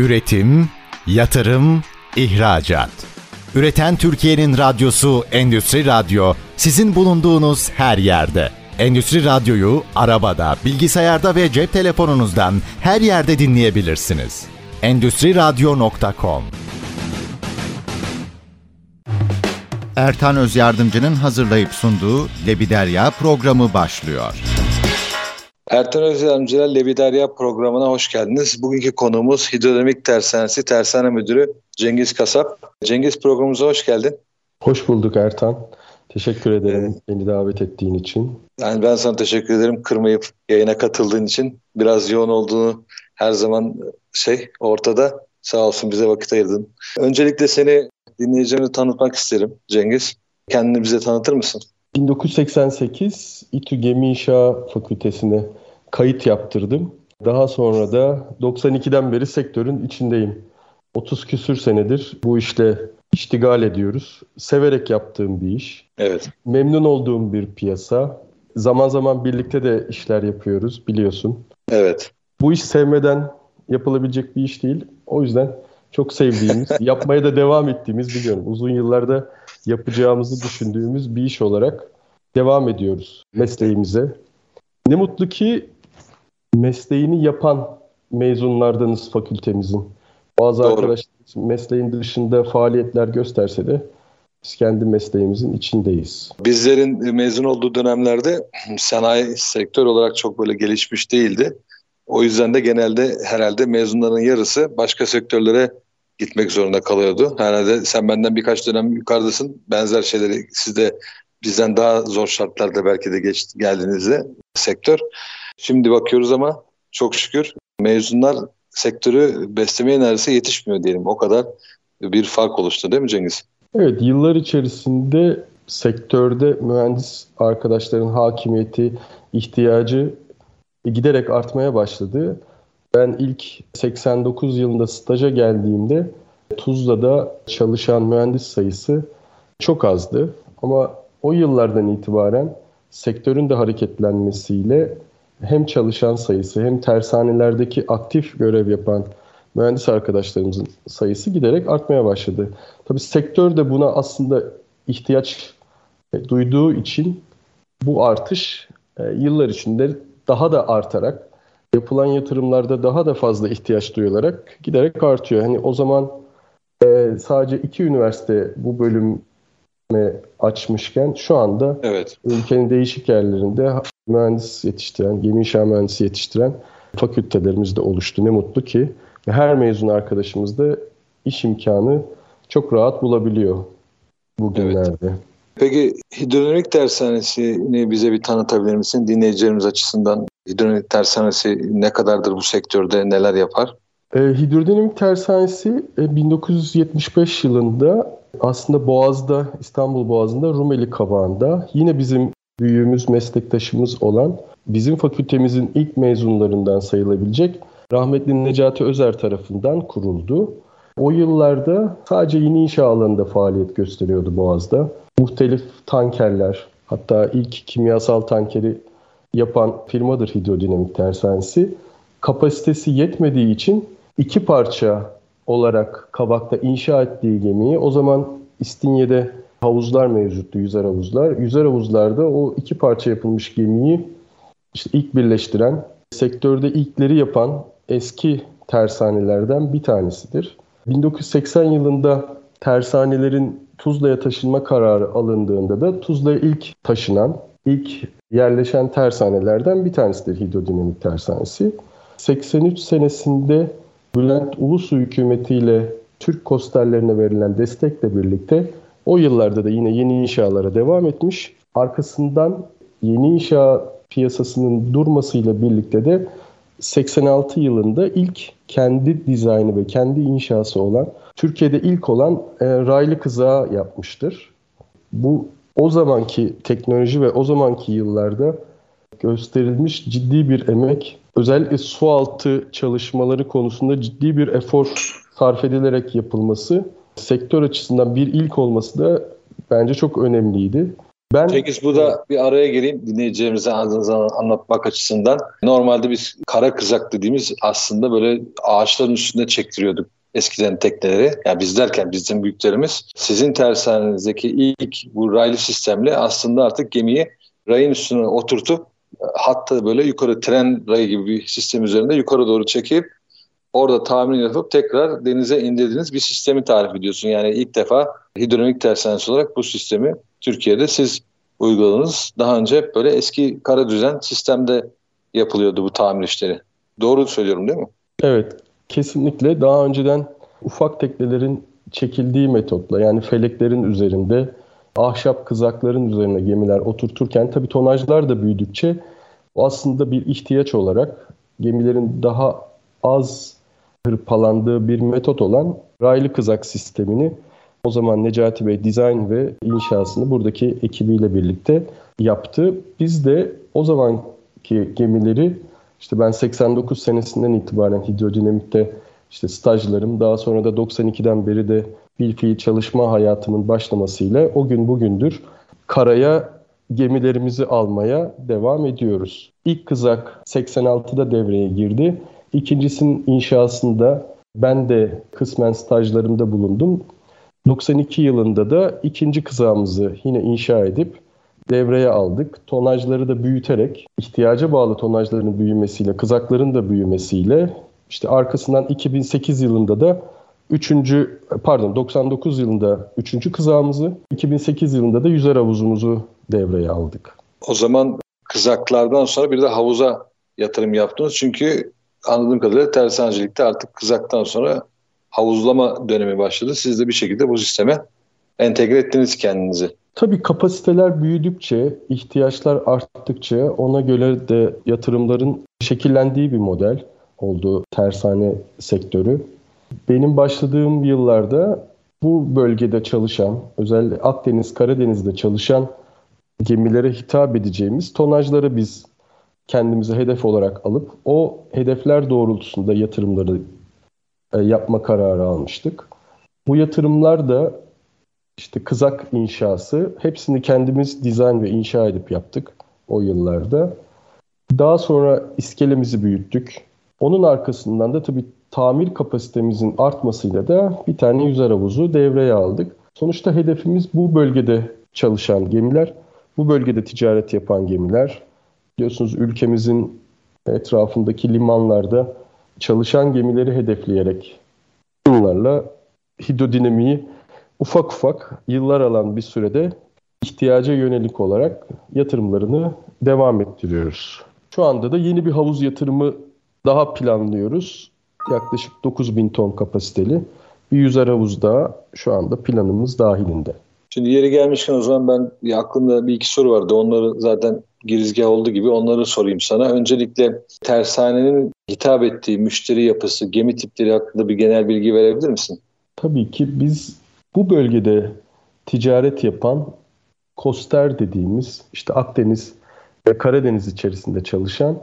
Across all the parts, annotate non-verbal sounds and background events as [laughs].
Üretim, yatırım, ihracat. Üreten Türkiye'nin radyosu Endüstri Radyo sizin bulunduğunuz her yerde. Endüstri Radyo'yu arabada, bilgisayarda ve cep telefonunuzdan her yerde dinleyebilirsiniz. Endüstri Radyo.com Ertan Öz Yardımcı'nın hazırlayıp sunduğu Lebiderya programı başlıyor. Ertan Özyamcılar Lebidarya programına hoş geldiniz. Bugünkü konuğumuz Hidrodinamik Tersanesi Tersane Müdürü Cengiz Kasap. Cengiz programımıza hoş geldin. Hoş bulduk Ertan. Teşekkür ederim evet. beni davet ettiğin için. Yani ben sana teşekkür ederim kırmayıp yayına katıldığın için. Biraz yoğun olduğunu her zaman şey ortada. Sağ olsun bize vakit ayırdın. Öncelikle seni dinleyicilerine tanıtmak isterim Cengiz. Kendini bize tanıtır mısın? 1988 İTÜ Gemi İnşa Fakültesine kayıt yaptırdım. Daha sonra da 92'den beri sektörün içindeyim. 30 küsür senedir bu işle iştigal ediyoruz. Severek yaptığım bir iş. Evet. Memnun olduğum bir piyasa. Zaman zaman birlikte de işler yapıyoruz biliyorsun. Evet. Bu iş sevmeden yapılabilecek bir iş değil. O yüzden çok sevdiğimiz, [laughs] yapmaya da devam ettiğimiz biliyorum. Uzun yıllarda yapacağımızı düşündüğümüz bir iş olarak devam ediyoruz mesleğimize. Ne mutlu ki mesleğini yapan mezunlardanız fakültemizin. Bazı Doğru. arkadaşlar mesleğin dışında faaliyetler gösterse de biz kendi mesleğimizin içindeyiz. Bizlerin mezun olduğu dönemlerde sanayi sektör olarak çok böyle gelişmiş değildi. O yüzden de genelde herhalde mezunların yarısı başka sektörlere gitmek zorunda kalıyordu. Herhalde sen benden birkaç dönem yukarıdasın. Benzer şeyleri siz de bizden daha zor şartlarda belki de geç, geldiğinizde sektör. Şimdi bakıyoruz ama çok şükür mezunlar sektörü beslemeye neredeyse yetişmiyor diyelim. O kadar bir fark oluştu değil mi Cengiz? Evet yıllar içerisinde sektörde mühendis arkadaşların hakimiyeti, ihtiyacı giderek artmaya başladı. Ben ilk 89 yılında staja geldiğimde Tuzla'da çalışan mühendis sayısı çok azdı. Ama o yıllardan itibaren sektörün de hareketlenmesiyle hem çalışan sayısı hem tersanelerdeki aktif görev yapan mühendis arkadaşlarımızın sayısı giderek artmaya başladı. Tabii sektör de buna aslında ihtiyaç duyduğu için bu artış e, yıllar içinde daha da artarak yapılan yatırımlarda daha da fazla ihtiyaç duyularak giderek artıyor. Hani o zaman e, sadece iki üniversite bu bölüm açmışken şu anda evet. ülkenin değişik yerlerinde mühendis yetiştiren, gemi inşa mühendisi yetiştiren fakültelerimiz de oluştu. Ne mutlu ki. Ve her mezun arkadaşımız da iş imkanı çok rahat bulabiliyor bugünlerde. Evet. Peki hidrolik tersanesini bize bir tanıtabilir misin dinleyicilerimiz açısından? Hidrolik tersanesi ne kadardır bu sektörde, neler yapar? E, hidrodinamik tersanesi e, 1975 yılında aslında Boğaz'da, İstanbul Boğazı'nda Rumeli Kavağı'nda yine bizim büyüğümüz, meslektaşımız olan bizim fakültemizin ilk mezunlarından sayılabilecek rahmetli Necati Özer tarafından kuruldu. O yıllarda sadece yeni inşa alanında faaliyet gösteriyordu Boğaz'da. Muhtelif tankerler, hatta ilk kimyasal tankeri yapan firmadır Hidrodinamik Tersanesi. Kapasitesi yetmediği için iki parça olarak Kabak'ta inşa ettiği gemiyi o zaman İstinye'de havuzlar mevcuttu, yüzer havuzlar. Yüzer havuzlarda o iki parça yapılmış gemiyi işte ilk birleştiren, sektörde ilkleri yapan eski tersanelerden bir tanesidir. 1980 yılında tersanelerin Tuzla'ya taşınma kararı alındığında da Tuzla'ya ilk taşınan, ilk yerleşen tersanelerden bir tanesidir hidrodinamik tersanesi. 83 senesinde Bülent Ulusu hükümetiyle Türk kosterlerine verilen destekle birlikte o yıllarda da yine yeni inşalara devam etmiş. Arkasından yeni inşa piyasasının durmasıyla birlikte de 86 yılında ilk kendi dizaynı ve kendi inşası olan Türkiye'de ilk olan e, raylı kızağı yapmıştır. Bu o zamanki teknoloji ve o zamanki yıllarda gösterilmiş ciddi bir emek özellikle su altı çalışmaları konusunda ciddi bir efor sarf edilerek yapılması, sektör açısından bir ilk olması da bence çok önemliydi. Ben Peki bu da bir araya gireyim dinleyicilerimize anlatmak açısından. Normalde biz kara kızak dediğimiz aslında böyle ağaçların üstünde çektiriyorduk eskiden tekneleri. Yani biz derken bizim büyüklerimiz sizin tersanenizdeki ilk bu raylı sistemle aslında artık gemiyi rayın üstüne oturtup hatta böyle yukarı tren rayı gibi bir sistem üzerinde yukarı doğru çekip orada tahmin yapıp tekrar denize indirdiğiniz bir sistemi tarif ediyorsun. Yani ilk defa hidrolik tersanesi olarak bu sistemi Türkiye'de siz uyguladınız. Daha önce hep böyle eski kara düzen sistemde yapılıyordu bu tamir işleri. Doğru söylüyorum değil mi? Evet, kesinlikle. Daha önceden ufak teknelerin çekildiği metotla yani feleklerin üzerinde ahşap kızakların üzerine gemiler oturturken tabii tonajlar da büyüdükçe o aslında bir ihtiyaç olarak gemilerin daha az hırpalandığı bir metot olan raylı kızak sistemini o zaman Necati Bey dizayn ve inşasını buradaki ekibiyle birlikte yaptı. Biz de o zamanki gemileri işte ben 89 senesinden itibaren hidrodinamikte işte stajlarım daha sonra da 92'den beri de bir çalışma hayatımın başlamasıyla o gün bugündür karaya gemilerimizi almaya devam ediyoruz. İlk kızak 86'da devreye girdi. İkincisinin inşasında ben de kısmen stajlarımda bulundum. 92 yılında da ikinci kızağımızı yine inşa edip devreye aldık. Tonajları da büyüterek, ihtiyaca bağlı tonajların büyümesiyle, kızakların da büyümesiyle işte arkasından 2008 yılında da 3. pardon 99 yılında 3. kızağımızı, 2008 yılında da yüzer havuzumuzu devreye aldık. O zaman kızaklardan sonra bir de havuza yatırım yaptınız. Çünkü anladığım kadarıyla tersanecilikte artık kızaktan sonra havuzlama dönemi başladı. Siz de bir şekilde bu sisteme entegre ettiniz kendinizi. Tabii kapasiteler büyüdükçe, ihtiyaçlar arttıkça ona göre de yatırımların şekillendiği bir model oldu tersane sektörü. Benim başladığım yıllarda bu bölgede çalışan, özellikle Akdeniz, Karadeniz'de çalışan gemilere hitap edeceğimiz tonajları biz kendimize hedef olarak alıp o hedefler doğrultusunda yatırımları e, yapma kararı almıştık. Bu yatırımlar da işte kızak inşası hepsini kendimiz dizayn ve inşa edip yaptık o yıllarda. Daha sonra iskelemizi büyüttük. Onun arkasından da tabii tamir kapasitemizin artmasıyla da bir tane yüzer havuzu devreye aldık. Sonuçta hedefimiz bu bölgede çalışan gemiler, bu bölgede ticaret yapan gemiler. Biliyorsunuz ülkemizin etrafındaki limanlarda çalışan gemileri hedefleyerek bunlarla hidrodinamiği ufak ufak yıllar alan bir sürede ihtiyaca yönelik olarak yatırımlarını devam ettiriyoruz. Şu anda da yeni bir havuz yatırımı daha planlıyoruz. Yaklaşık 9000 ton kapasiteli bir yüzer havuz daha şu anda planımız dahilinde. Şimdi yeri gelmişken o zaman ben ya aklımda bir iki soru vardı. Onları zaten girizgah oldu gibi onları sorayım sana. Öncelikle tersanenin hitap ettiği müşteri yapısı, gemi tipleri hakkında bir genel bilgi verebilir misin? Tabii ki biz bu bölgede ticaret yapan koster dediğimiz işte Akdeniz ve Karadeniz içerisinde çalışan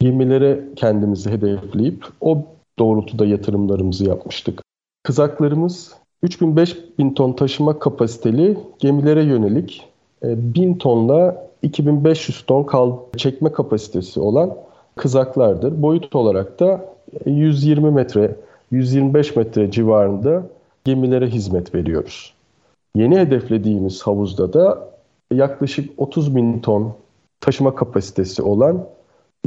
gemilere kendimizi hedefleyip o doğrultuda yatırımlarımızı yapmıştık. Kızaklarımız 3000-5000 ton taşıma kapasiteli gemilere yönelik 1000 e, tonla 2500 ton kal çekme kapasitesi olan kızaklardır. Boyut olarak da 120 metre, 125 metre civarında gemilere hizmet veriyoruz. Yeni hedeflediğimiz havuzda da yaklaşık 30 bin ton taşıma kapasitesi olan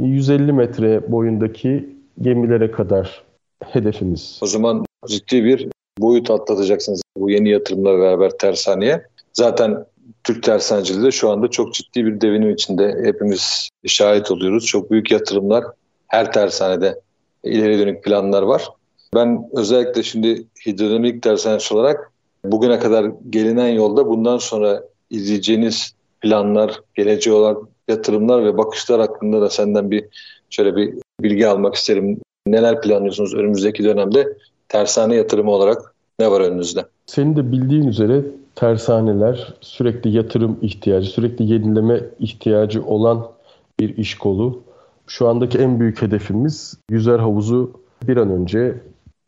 150 metre boyundaki gemilere kadar hedefimiz. O zaman ciddi bir boyut atlatacaksınız bu yeni yatırımla beraber tersaneye. Zaten Türk tersaneciliği de şu anda çok ciddi bir devinim içinde. Hepimiz şahit oluyoruz. Çok büyük yatırımlar her tersanede ileri dönük planlar var. Ben özellikle şimdi hidrodinamik tersanesi olarak bugüne kadar gelinen yolda bundan sonra izleyeceğiniz planlar, geleceğe olan yatırımlar ve bakışlar hakkında da senden bir şöyle bir bilgi almak isterim. Neler planlıyorsunuz önümüzdeki dönemde tersane yatırımı olarak ne var önünüzde? Senin de bildiğin üzere tersaneler sürekli yatırım ihtiyacı, sürekli yenileme ihtiyacı olan bir iş kolu. Şu andaki en büyük hedefimiz yüzer havuzu bir an önce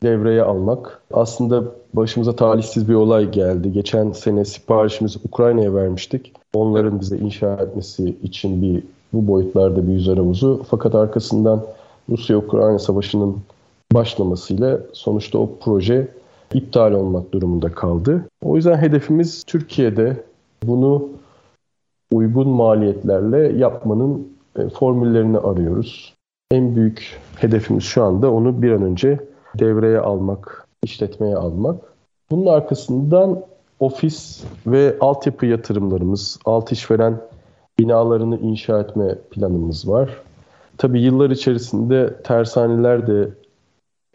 devreye almak. Aslında başımıza talihsiz bir olay geldi. Geçen sene siparişimizi Ukrayna'ya vermiştik. Onların bize inşa etmesi için bir bu boyutlarda bir yüzer havuzu. Fakat arkasından Rusya-Ukrayna savaşının başlamasıyla sonuçta o proje iptal olmak durumunda kaldı. O yüzden hedefimiz Türkiye'de bunu uygun maliyetlerle yapmanın e, formüllerini arıyoruz. En büyük hedefimiz şu anda onu bir an önce devreye almak, işletmeye almak. Bunun arkasından ofis ve altyapı yatırımlarımız, alt işveren binalarını inşa etme planımız var. Tabii yıllar içerisinde tersaneler de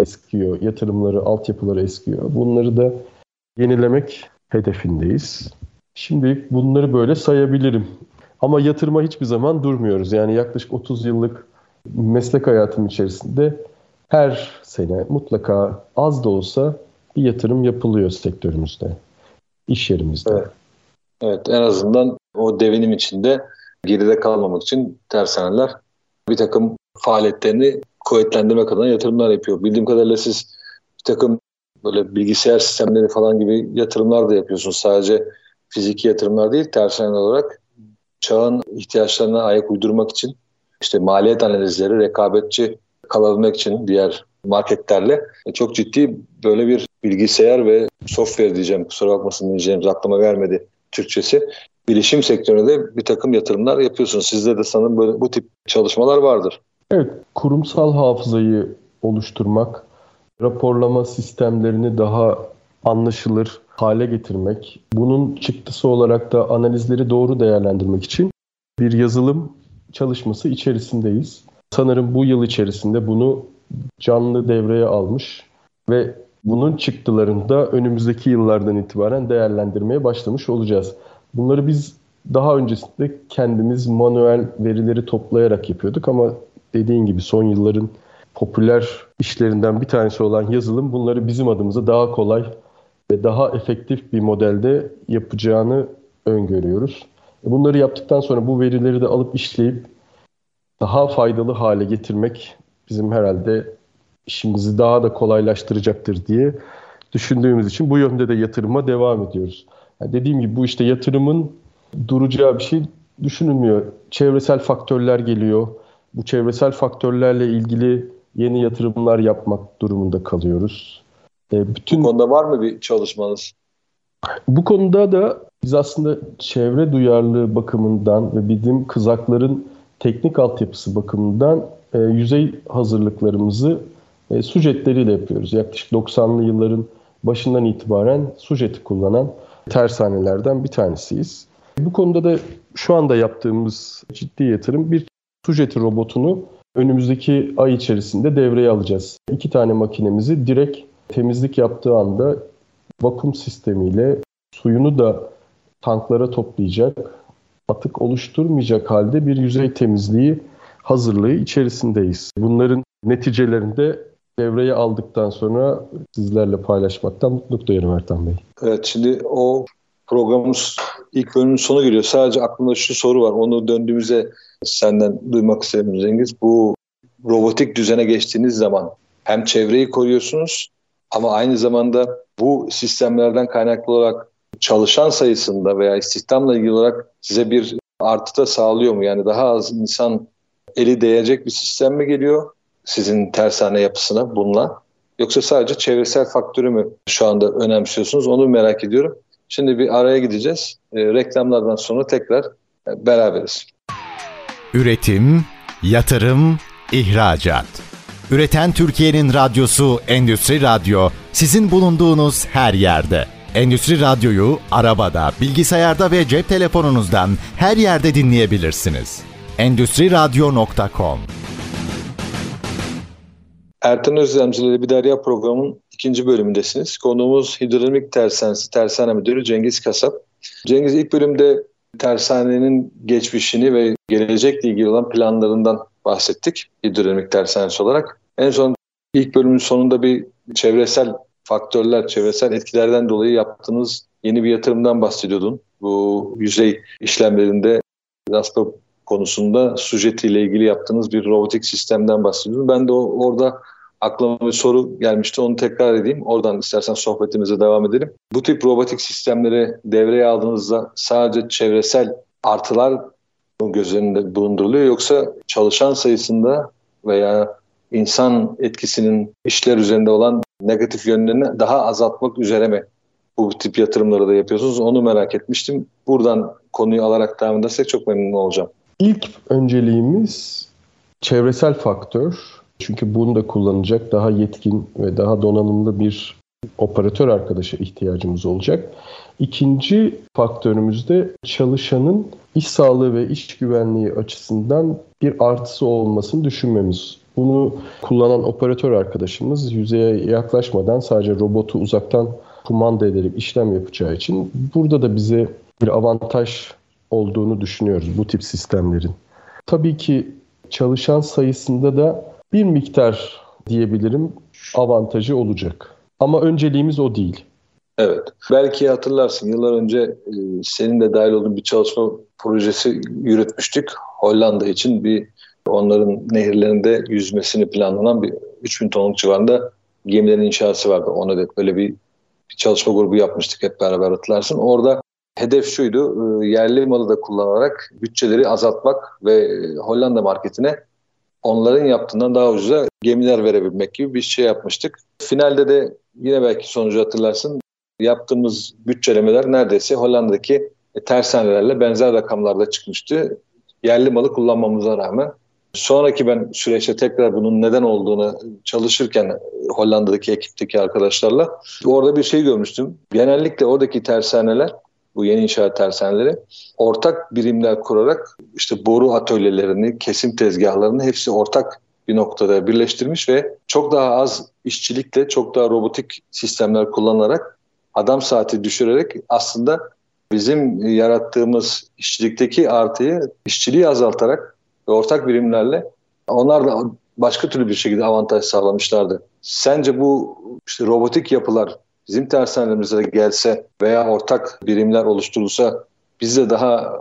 eskiyor, yatırımları, altyapıları eskiyor. Bunları da yenilemek hedefindeyiz. Şimdilik bunları böyle sayabilirim. Ama yatırıma hiçbir zaman durmuyoruz. Yani yaklaşık 30 yıllık meslek hayatım içerisinde her sene mutlaka az da olsa bir yatırım yapılıyor sektörümüzde, iş yerimizde. Evet. evet en azından o devinim içinde geride kalmamak için tersaneler bir takım faaliyetlerini kuvvetlendirmek adına yatırımlar yapıyor. Bildiğim kadarıyla siz bir takım böyle bilgisayar sistemleri falan gibi yatırımlar da yapıyorsunuz. Sadece fiziki yatırımlar değil, tersane olarak çağın ihtiyaçlarına ayak uydurmak için işte maliyet analizleri, rekabetçi kalabilmek için diğer marketlerle çok ciddi böyle bir bilgisayar ve software diyeceğim kusura bakmasın diyeceğim aklıma gelmedi Türkçesi. Bilişim sektöründe bir takım yatırımlar yapıyorsunuz. Sizde de sanırım böyle bu tip çalışmalar vardır. Evet, kurumsal hafızayı oluşturmak, raporlama sistemlerini daha anlaşılır hale getirmek, bunun çıktısı olarak da analizleri doğru değerlendirmek için bir yazılım çalışması içerisindeyiz. Sanırım bu yıl içerisinde bunu canlı devreye almış ve bunun çıktılarını da önümüzdeki yıllardan itibaren değerlendirmeye başlamış olacağız. Bunları biz daha öncesinde kendimiz manuel verileri toplayarak yapıyorduk ama dediğin gibi son yılların popüler işlerinden bir tanesi olan yazılım bunları bizim adımıza daha kolay ve daha efektif bir modelde yapacağını öngörüyoruz. Bunları yaptıktan sonra bu verileri de alıp işleyip daha faydalı hale getirmek bizim herhalde işimizi daha da kolaylaştıracaktır diye düşündüğümüz için bu yönde de yatırıma devam ediyoruz. Yani dediğim gibi bu işte yatırımın duracağı bir şey düşünülmüyor. Çevresel faktörler geliyor. Bu çevresel faktörlerle ilgili yeni yatırımlar yapmak durumunda kalıyoruz. E, bütün Bu konuda var mı bir çalışmanız? Bu konuda da biz aslında çevre duyarlılığı bakımından ve bizim kızakların teknik altyapısı bakımından e, yüzey hazırlıklarımızı e, su jetleriyle yapıyoruz. Yaklaşık 90'lı yılların başından itibaren su jeti kullanan tersanelerden bir tanesiyiz. Bu konuda da şu anda yaptığımız ciddi yatırım bir su jeti robotunu önümüzdeki ay içerisinde devreye alacağız. İki tane makinemizi direkt temizlik yaptığı anda vakum sistemiyle suyunu da tanklara toplayacak, atık oluşturmayacak halde bir yüzey temizliği hazırlığı içerisindeyiz. Bunların neticelerinde devreye aldıktan sonra sizlerle paylaşmaktan mutluluk duyarım Ertan Bey. Evet şimdi o programımız ilk bölümün sonu geliyor. Sadece aklımda şu soru var. Onu döndüğümüzde senden duymak isterim Cengiz. Bu robotik düzene geçtiğiniz zaman hem çevreyi koruyorsunuz ama aynı zamanda bu sistemlerden kaynaklı olarak çalışan sayısında veya istihdamla ilgili olarak size bir artı da sağlıyor mu? Yani daha az insan eli değecek bir sistem mi geliyor sizin tersane yapısına bununla? Yoksa sadece çevresel faktörü mü şu anda önemsiyorsunuz? Onu merak ediyorum. Şimdi bir araya gideceğiz. E, reklamlardan sonra tekrar e, beraberiz. Üretim, yatırım, ihracat. Üreten Türkiye'nin radyosu Endüstri Radyo sizin bulunduğunuz her yerde. Endüstri Radyo'yu arabada, bilgisayarda ve cep telefonunuzdan her yerde dinleyebilirsiniz. Endüstri Radyo.com Ertan Özlemcileri Bir Derya programının ikinci bölümündesiniz. Konuğumuz hidrolimik tersanesi tersane müdürü Cengiz Kasap. Cengiz ilk bölümde tersanenin geçmişini ve gelecekle ilgili olan planlarından bahsettik hidrolimik tersanesi olarak. En son ilk bölümün sonunda bir çevresel faktörler, çevresel etkilerden dolayı yaptığınız yeni bir yatırımdan bahsediyordun. Bu yüzey işlemlerinde Raspa konusunda sujeti ile ilgili yaptığınız bir robotik sistemden bahsediyordun. Ben de o, orada aklıma bir soru gelmişti. Onu tekrar edeyim. Oradan istersen sohbetimize devam edelim. Bu tip robotik sistemleri devreye aldığınızda sadece çevresel artılar göz önünde bulunduruluyor yoksa çalışan sayısında veya insan etkisinin işler üzerinde olan negatif yönlerini daha azaltmak üzere mi bu tip yatırımları da yapıyorsunuz? Onu merak etmiştim. Buradan konuyu alarak devam edersek çok memnun olacağım. İlk önceliğimiz çevresel faktör. Çünkü bunu da kullanacak daha yetkin ve daha donanımlı bir operatör arkadaşa ihtiyacımız olacak. İkinci faktörümüz de çalışanın iş sağlığı ve iş güvenliği açısından bir artısı olmasını düşünmemiz. Bunu kullanan operatör arkadaşımız yüzeye yaklaşmadan sadece robotu uzaktan kumanda ederek işlem yapacağı için burada da bize bir avantaj olduğunu düşünüyoruz bu tip sistemlerin. Tabii ki çalışan sayısında da bir miktar diyebilirim avantajı olacak. Ama önceliğimiz o değil. Evet. Belki hatırlarsın yıllar önce e, senin de dahil olduğun bir çalışma projesi yürütmüştük. Hollanda için bir onların nehirlerinde yüzmesini planlanan bir 3000 tonluk civarında gemilerin inşası vardı. Ona da böyle bir, bir çalışma grubu yapmıştık hep beraber hatırlarsın. Orada hedef şuydu e, yerli malı da kullanarak bütçeleri azaltmak ve e, Hollanda marketine onların yaptığından daha ucuza gemiler verebilmek gibi bir şey yapmıştık. Finalde de yine belki sonucu hatırlarsın yaptığımız bütçelemeler neredeyse Hollanda'daki tersanelerle benzer rakamlarda çıkmıştı. Yerli malı kullanmamıza rağmen. Sonraki ben süreçte tekrar bunun neden olduğunu çalışırken Hollanda'daki ekipteki arkadaşlarla orada bir şey görmüştüm. Genellikle oradaki tersaneler bu yeni inşaat tersaneleri ortak birimler kurarak işte boru atölyelerini, kesim tezgahlarını hepsi ortak bir noktada birleştirmiş ve çok daha az işçilikle çok daha robotik sistemler kullanarak adam saati düşürerek aslında bizim yarattığımız işçilikteki artıyı işçiliği azaltarak ve ortak birimlerle onlar da başka türlü bir şekilde avantaj sağlamışlardı. Sence bu işte robotik yapılar bizim tersanelerimize gelse veya ortak birimler oluşturulsa biz de daha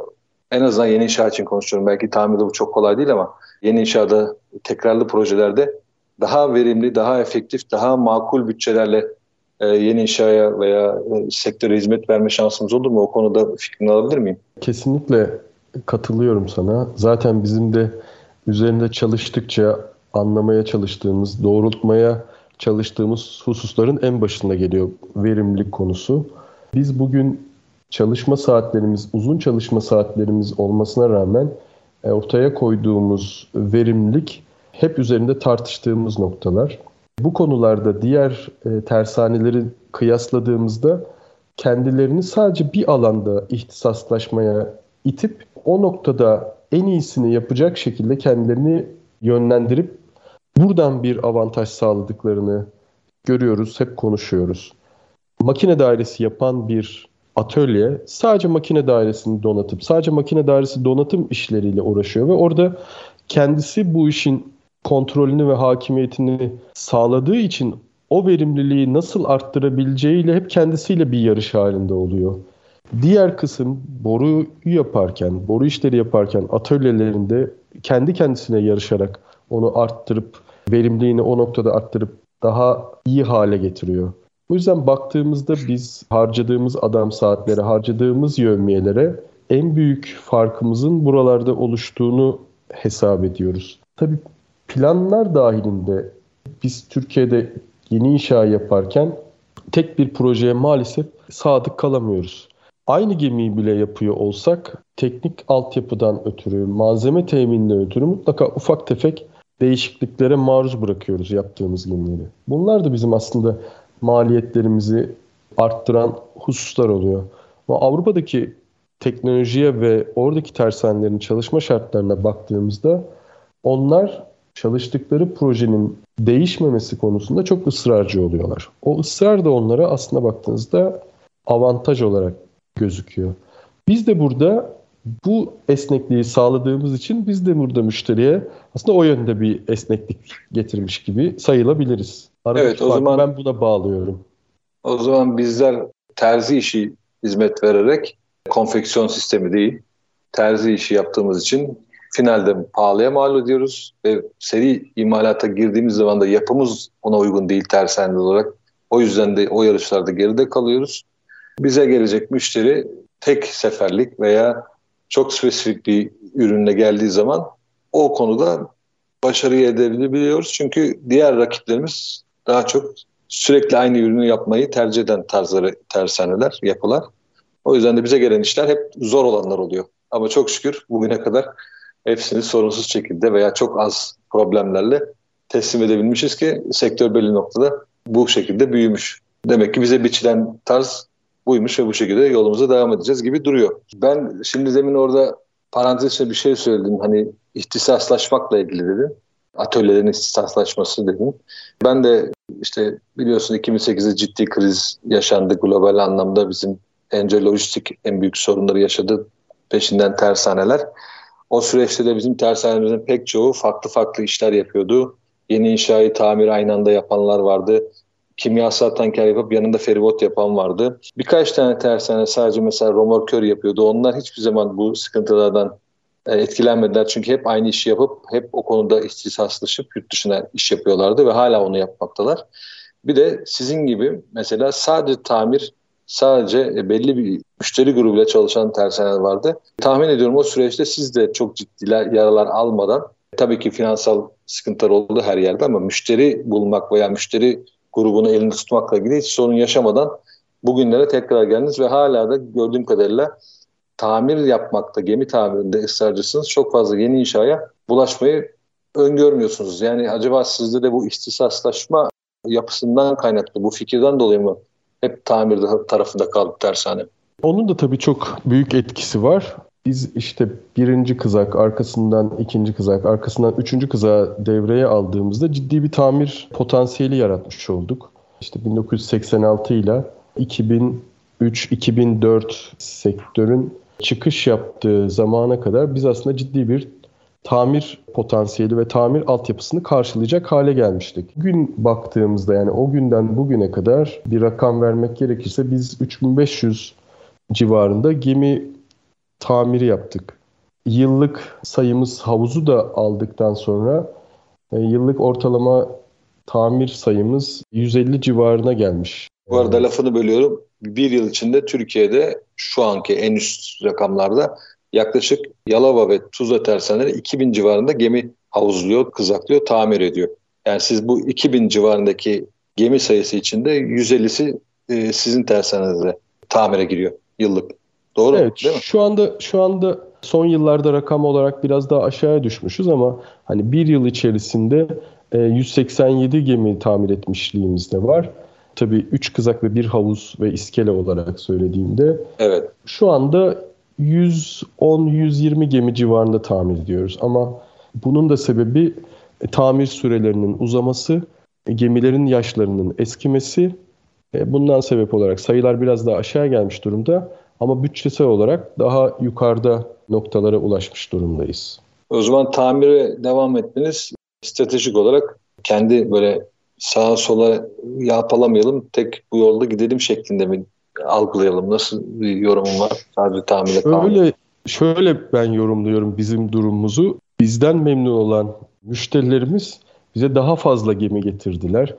en azından yeni inşa için konuşuyorum. Belki tahminde bu çok kolay değil ama yeni inşaada tekrarlı projelerde daha verimli, daha efektif, daha makul bütçelerle e, yeni inşaya veya e, sektöre hizmet verme şansımız olur mu? O konuda fikrini alabilir miyim? Kesinlikle katılıyorum sana. Zaten bizim de üzerinde çalıştıkça anlamaya çalıştığımız, doğrultmaya hususların en başında geliyor verimlilik konusu. Biz bugün çalışma saatlerimiz, uzun çalışma saatlerimiz olmasına rağmen e, ortaya koyduğumuz verimlilik hep üzerinde tartıştığımız noktalar. Bu konularda diğer e, tersaneleri kıyasladığımızda kendilerini sadece bir alanda ihtisaslaşmaya itip o noktada en iyisini yapacak şekilde kendilerini yönlendirip buradan bir avantaj sağladıklarını görüyoruz, hep konuşuyoruz. Makine dairesi yapan bir atölye sadece makine dairesini donatıp sadece makine dairesi donatım işleriyle uğraşıyor ve orada kendisi bu işin kontrolünü ve hakimiyetini sağladığı için o verimliliği nasıl arttırabileceğiyle hep kendisiyle bir yarış halinde oluyor. Diğer kısım boruyu yaparken, boru işleri yaparken atölyelerinde kendi kendisine yarışarak onu arttırıp verimliliğini o noktada arttırıp daha iyi hale getiriyor. Bu yüzden baktığımızda biz harcadığımız adam saatleri, harcadığımız yövmiyelere en büyük farkımızın buralarda oluştuğunu hesap ediyoruz. Tabii planlar dahilinde biz Türkiye'de yeni inşa yaparken tek bir projeye maalesef sadık kalamıyoruz. Aynı gemiyi bile yapıyor olsak teknik altyapıdan ötürü, malzeme temininden ötürü mutlaka ufak tefek değişikliklere maruz bırakıyoruz yaptığımız gemileri. Bunlar da bizim aslında maliyetlerimizi arttıran hususlar oluyor. Ama Avrupa'daki teknolojiye ve oradaki tersanelerin çalışma şartlarına baktığımızda onlar çalıştıkları projenin değişmemesi konusunda çok ısrarcı oluyorlar. O ısrar da onlara aslında baktığınızda avantaj olarak gözüküyor. Biz de burada bu esnekliği sağladığımız için biz de burada müşteriye aslında o yönde bir esneklik getirmiş gibi sayılabiliriz. Aradaki evet o zaman ben buna bağlıyorum. O zaman bizler terzi işi hizmet vererek konfeksiyon sistemi değil terzi işi yaptığımız için finalde pahalıya mal ediyoruz ve seri imalata girdiğimiz zaman da yapımız ona uygun değil tersaneli olarak. O yüzden de o yarışlarda geride kalıyoruz. Bize gelecek müşteri tek seferlik veya çok spesifik bir ürünle geldiği zaman o konuda başarıyı elde edebiliyoruz. Çünkü diğer rakiplerimiz daha çok sürekli aynı ürünü yapmayı tercih eden tarzları, tersaneler, yapılar. O yüzden de bize gelen işler hep zor olanlar oluyor. Ama çok şükür bugüne kadar hepsini sorunsuz şekilde veya çok az problemlerle teslim edebilmişiz ki sektör belli noktada bu şekilde büyümüş. Demek ki bize biçilen tarz buymuş ve bu şekilde yolumuza devam edeceğiz gibi duruyor. Ben şimdi demin orada parantez içinde bir şey söyledim. Hani ihtisaslaşmakla ilgili dedim. Atölyelerin ihtisaslaşması dedim. Ben de işte biliyorsun 2008'de ciddi kriz yaşandı global anlamda bizim Ence Lojistik en büyük sorunları yaşadı. Peşinden tersaneler. O süreçte de bizim tersanelerimizin pek çoğu farklı farklı işler yapıyordu. Yeni inşayı tamir aynı anda yapanlar vardı. Kimyasal tanker yapıp yanında feribot yapan vardı. Birkaç tane tersane sadece mesela romorkör yapıyordu. Onlar hiçbir zaman bu sıkıntılardan e, etkilenmediler. Çünkü hep aynı işi yapıp hep o konuda ihtisaslaşıp yurt dışına iş yapıyorlardı ve hala onu yapmaktalar. Bir de sizin gibi mesela sadece tamir sadece e, belli bir müşteri grubuyla çalışan tersaneler vardı. Tahmin ediyorum o süreçte siz de çok ciddi yaralar almadan tabii ki finansal sıkıntılar oldu her yerde ama müşteri bulmak veya müşteri grubunu elinde tutmakla ilgili hiç sorun yaşamadan bugünlere tekrar geldiniz ve hala da gördüğüm kadarıyla tamir yapmakta, gemi tamirinde ısrarcısınız. Çok fazla yeni inşaya bulaşmayı öngörmüyorsunuz. Yani acaba sizde de bu istisaslaşma yapısından kaynaklı, bu fikirden dolayı mı hep tamirde tarafında kaldık tersane? Onun da tabii çok büyük etkisi var. Biz işte birinci kızak, arkasından ikinci kızak, arkasından üçüncü kızağı devreye aldığımızda ciddi bir tamir potansiyeli yaratmış olduk. İşte 1986 ile 2003-2004 sektörün çıkış yaptığı zamana kadar biz aslında ciddi bir tamir potansiyeli ve tamir altyapısını karşılayacak hale gelmiştik. Gün baktığımızda yani o günden bugüne kadar bir rakam vermek gerekirse biz 3500 civarında gemi tamiri yaptık. Yıllık sayımız havuzu da aldıktan sonra e, yıllık ortalama tamir sayımız 150 civarına gelmiş. Bu arada lafını bölüyorum. Bir yıl içinde Türkiye'de şu anki en üst rakamlarda yaklaşık Yalova ve Tuzla tersaneleri 2000 civarında gemi havuzluyor, kızaklıyor, tamir ediyor. Yani siz bu 2000 civarındaki gemi sayısı içinde 150'si e, sizin tersanenizde tamire giriyor yıllık. Doğru evet, değil mi? Şu anda şu anda son yıllarda rakam olarak biraz daha aşağıya düşmüşüz ama hani bir yıl içerisinde 187 e, gemi tamir etmişliğimiz de var. Tabii 3 kızak ve bir havuz ve iskele olarak söylediğimde. Evet. Şu anda 110-120 gemi civarında tamir ediyoruz. Ama bunun da sebebi e, tamir sürelerinin uzaması, e, gemilerin yaşlarının eskimesi. Bundan sebep olarak sayılar biraz daha aşağı gelmiş durumda. Ama bütçesel olarak daha yukarıda noktalara ulaşmış durumdayız. O zaman tamire devam etmeniz stratejik olarak kendi böyle sağa sola yapalamayalım, tek bu yolda gidelim şeklinde mi algılayalım? Nasıl bir yorumun var? Sadece tamire Şöyle, şöyle ben yorumluyorum bizim durumumuzu. Bizden memnun olan müşterilerimiz bize daha fazla gemi getirdiler.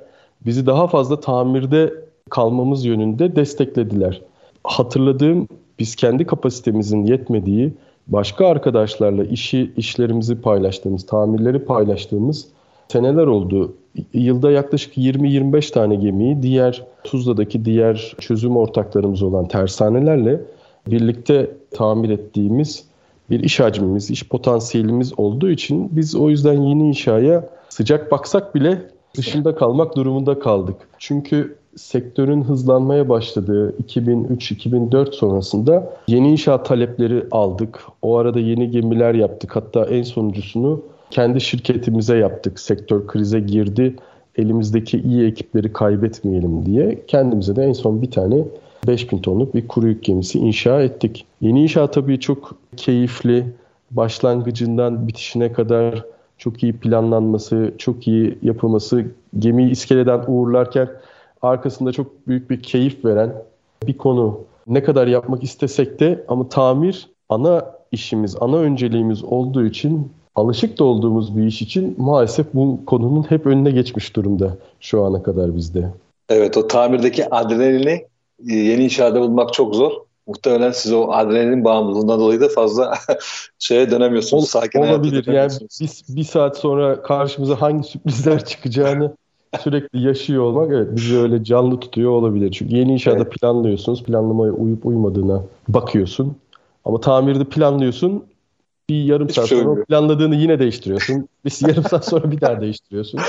Bizi daha fazla tamirde kalmamız yönünde desteklediler hatırladığım biz kendi kapasitemizin yetmediği başka arkadaşlarla işi işlerimizi paylaştığımız, tamirleri paylaştığımız seneler oldu. Yılda yaklaşık 20-25 tane gemiyi diğer Tuzla'daki diğer çözüm ortaklarımız olan tersanelerle birlikte tamir ettiğimiz bir iş hacmimiz, iş potansiyelimiz olduğu için biz o yüzden yeni inşaya sıcak baksak bile dışında kalmak durumunda kaldık. Çünkü sektörün hızlanmaya başladığı 2003-2004 sonrasında yeni inşaat talepleri aldık. O arada yeni gemiler yaptık. Hatta en sonuncusunu kendi şirketimize yaptık. Sektör krize girdi. Elimizdeki iyi ekipleri kaybetmeyelim diye kendimize de en son bir tane 5000 tonluk bir kuru yük gemisi inşa ettik. Yeni inşaat tabii çok keyifli. Başlangıcından bitişine kadar çok iyi planlanması, çok iyi yapılması, gemiyi iskeleden uğurlarken arkasında çok büyük bir keyif veren bir konu. Ne kadar yapmak istesek de ama tamir ana işimiz, ana önceliğimiz olduğu için alışık da olduğumuz bir iş için maalesef bu konunun hep önüne geçmiş durumda şu ana kadar bizde. Evet o tamirdeki adrenalini e, yeni inşaata bulmak çok zor. Muhtemelen siz o adrenalin bağımlılığından dolayı da fazla [laughs] şeye dönemiyorsunuz. Ol, sakin olabilir. Yani bir, bir saat sonra karşımıza hangi sürprizler çıkacağını sürekli yaşıyor olmak evet bizi öyle canlı tutuyor olabilir. Çünkü yeni inşaata evet. planlıyorsunuz. Planlamaya uyup uymadığına bakıyorsun. Ama tamirde planlıyorsun. Bir yarım Hiçbir saat şey sonra planladığını yine değiştiriyorsun. [laughs] Bir yarım saat sonra bir daha değiştiriyorsun.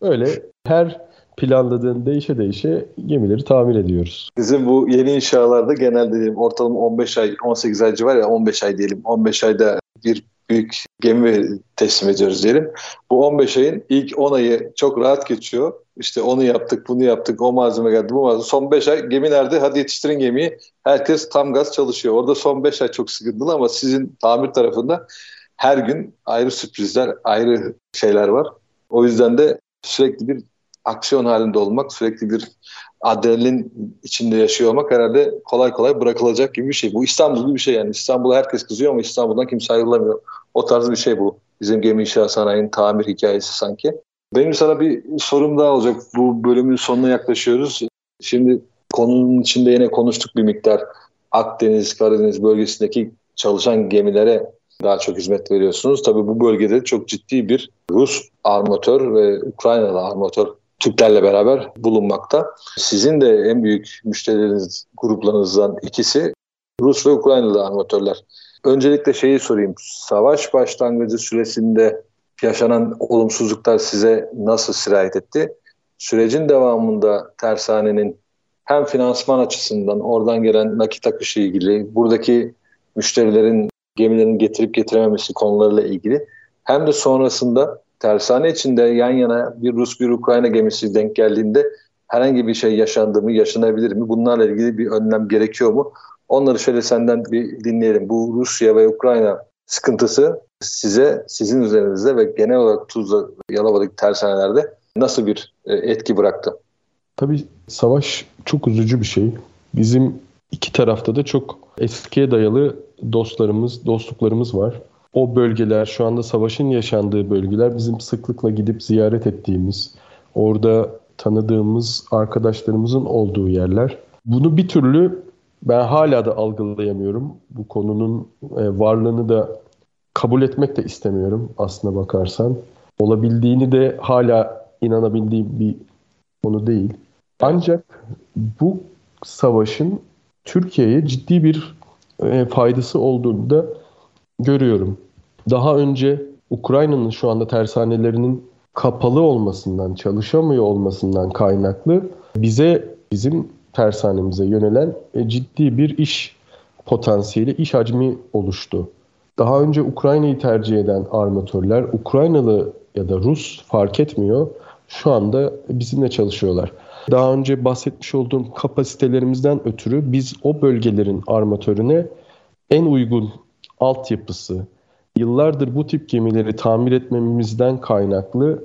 Öyle her planladığın değişe değişe gemileri tamir ediyoruz. Bizim bu yeni inşalarda genelde diyelim ortalama 15 ay 18 ay civar ya 15 ay diyelim 15 ayda bir büyük gemi teslim ediyoruz diyelim. Bu 15 ayın ilk 10 ayı çok rahat geçiyor. İşte onu yaptık, bunu yaptık, o malzeme geldi, bu malzeme. Son 5 ay gemi nerede? Hadi yetiştirin gemiyi. Herkes tam gaz çalışıyor. Orada son 5 ay çok sıkıntılı ama sizin tamir tarafında her gün ayrı sürprizler, ayrı şeyler var. O yüzden de sürekli bir aksiyon halinde olmak, sürekli bir adrenalin içinde yaşıyor olmak herhalde kolay kolay bırakılacak gibi bir şey. Bu İstanbul bir şey yani. İstanbul'a herkes kızıyor ama İstanbul'dan kimse ayrılamıyor. O tarz bir şey bu. Bizim gemi inşaat sanayinin tamir hikayesi sanki. Benim sana bir sorum daha olacak. Bu bölümün sonuna yaklaşıyoruz. Şimdi konunun içinde yine konuştuk bir miktar. Akdeniz, Karadeniz bölgesindeki çalışan gemilere daha çok hizmet veriyorsunuz. Tabii bu bölgede çok ciddi bir Rus armatör ve Ukraynalı armatör Türklerle beraber bulunmakta. Sizin de en büyük müşterileriniz gruplarınızdan ikisi Rus ve Ukraynalı armatörler. Öncelikle şeyi sorayım. Savaş başlangıcı süresinde yaşanan olumsuzluklar size nasıl sirayet etti? Sürecin devamında tersanenin hem finansman açısından oradan gelen nakit akışı ilgili, buradaki müşterilerin gemilerin getirip getirememesi konularıyla ilgili hem de sonrasında tersane içinde yan yana bir Rus bir Ukrayna gemisi denk geldiğinde herhangi bir şey yaşandı mı, yaşanabilir mi? Bunlarla ilgili bir önlem gerekiyor mu? Onları şöyle senden bir dinleyelim. Bu Rusya ve Ukrayna sıkıntısı size, sizin üzerinizde ve genel olarak Tuzla, Yalova'daki tersanelerde nasıl bir e, etki bıraktı? Tabii savaş çok üzücü bir şey. Bizim iki tarafta da çok eskiye dayalı dostlarımız, dostluklarımız var. O bölgeler, şu anda savaşın yaşandığı bölgeler bizim sıklıkla gidip ziyaret ettiğimiz, orada tanıdığımız arkadaşlarımızın olduğu yerler. Bunu bir türlü ben hala da algılayamıyorum. Bu konunun e, varlığını da kabul etmek de istemiyorum aslına bakarsan. Olabildiğini de hala inanabildiğim bir konu değil. Ancak bu savaşın Türkiye'ye ciddi bir e, faydası olduğunu da görüyorum. Daha önce Ukrayna'nın şu anda tersanelerinin kapalı olmasından, çalışamıyor olmasından kaynaklı bize bizim tersanemize yönelen e, ciddi bir iş potansiyeli, iş hacmi oluştu. Daha önce Ukrayna'yı tercih eden armatörler, Ukraynalı ya da Rus fark etmiyor. Şu anda bizimle çalışıyorlar. Daha önce bahsetmiş olduğum kapasitelerimizden ötürü biz o bölgelerin armatörüne en uygun altyapısı, yıllardır bu tip gemileri tamir etmemizden kaynaklı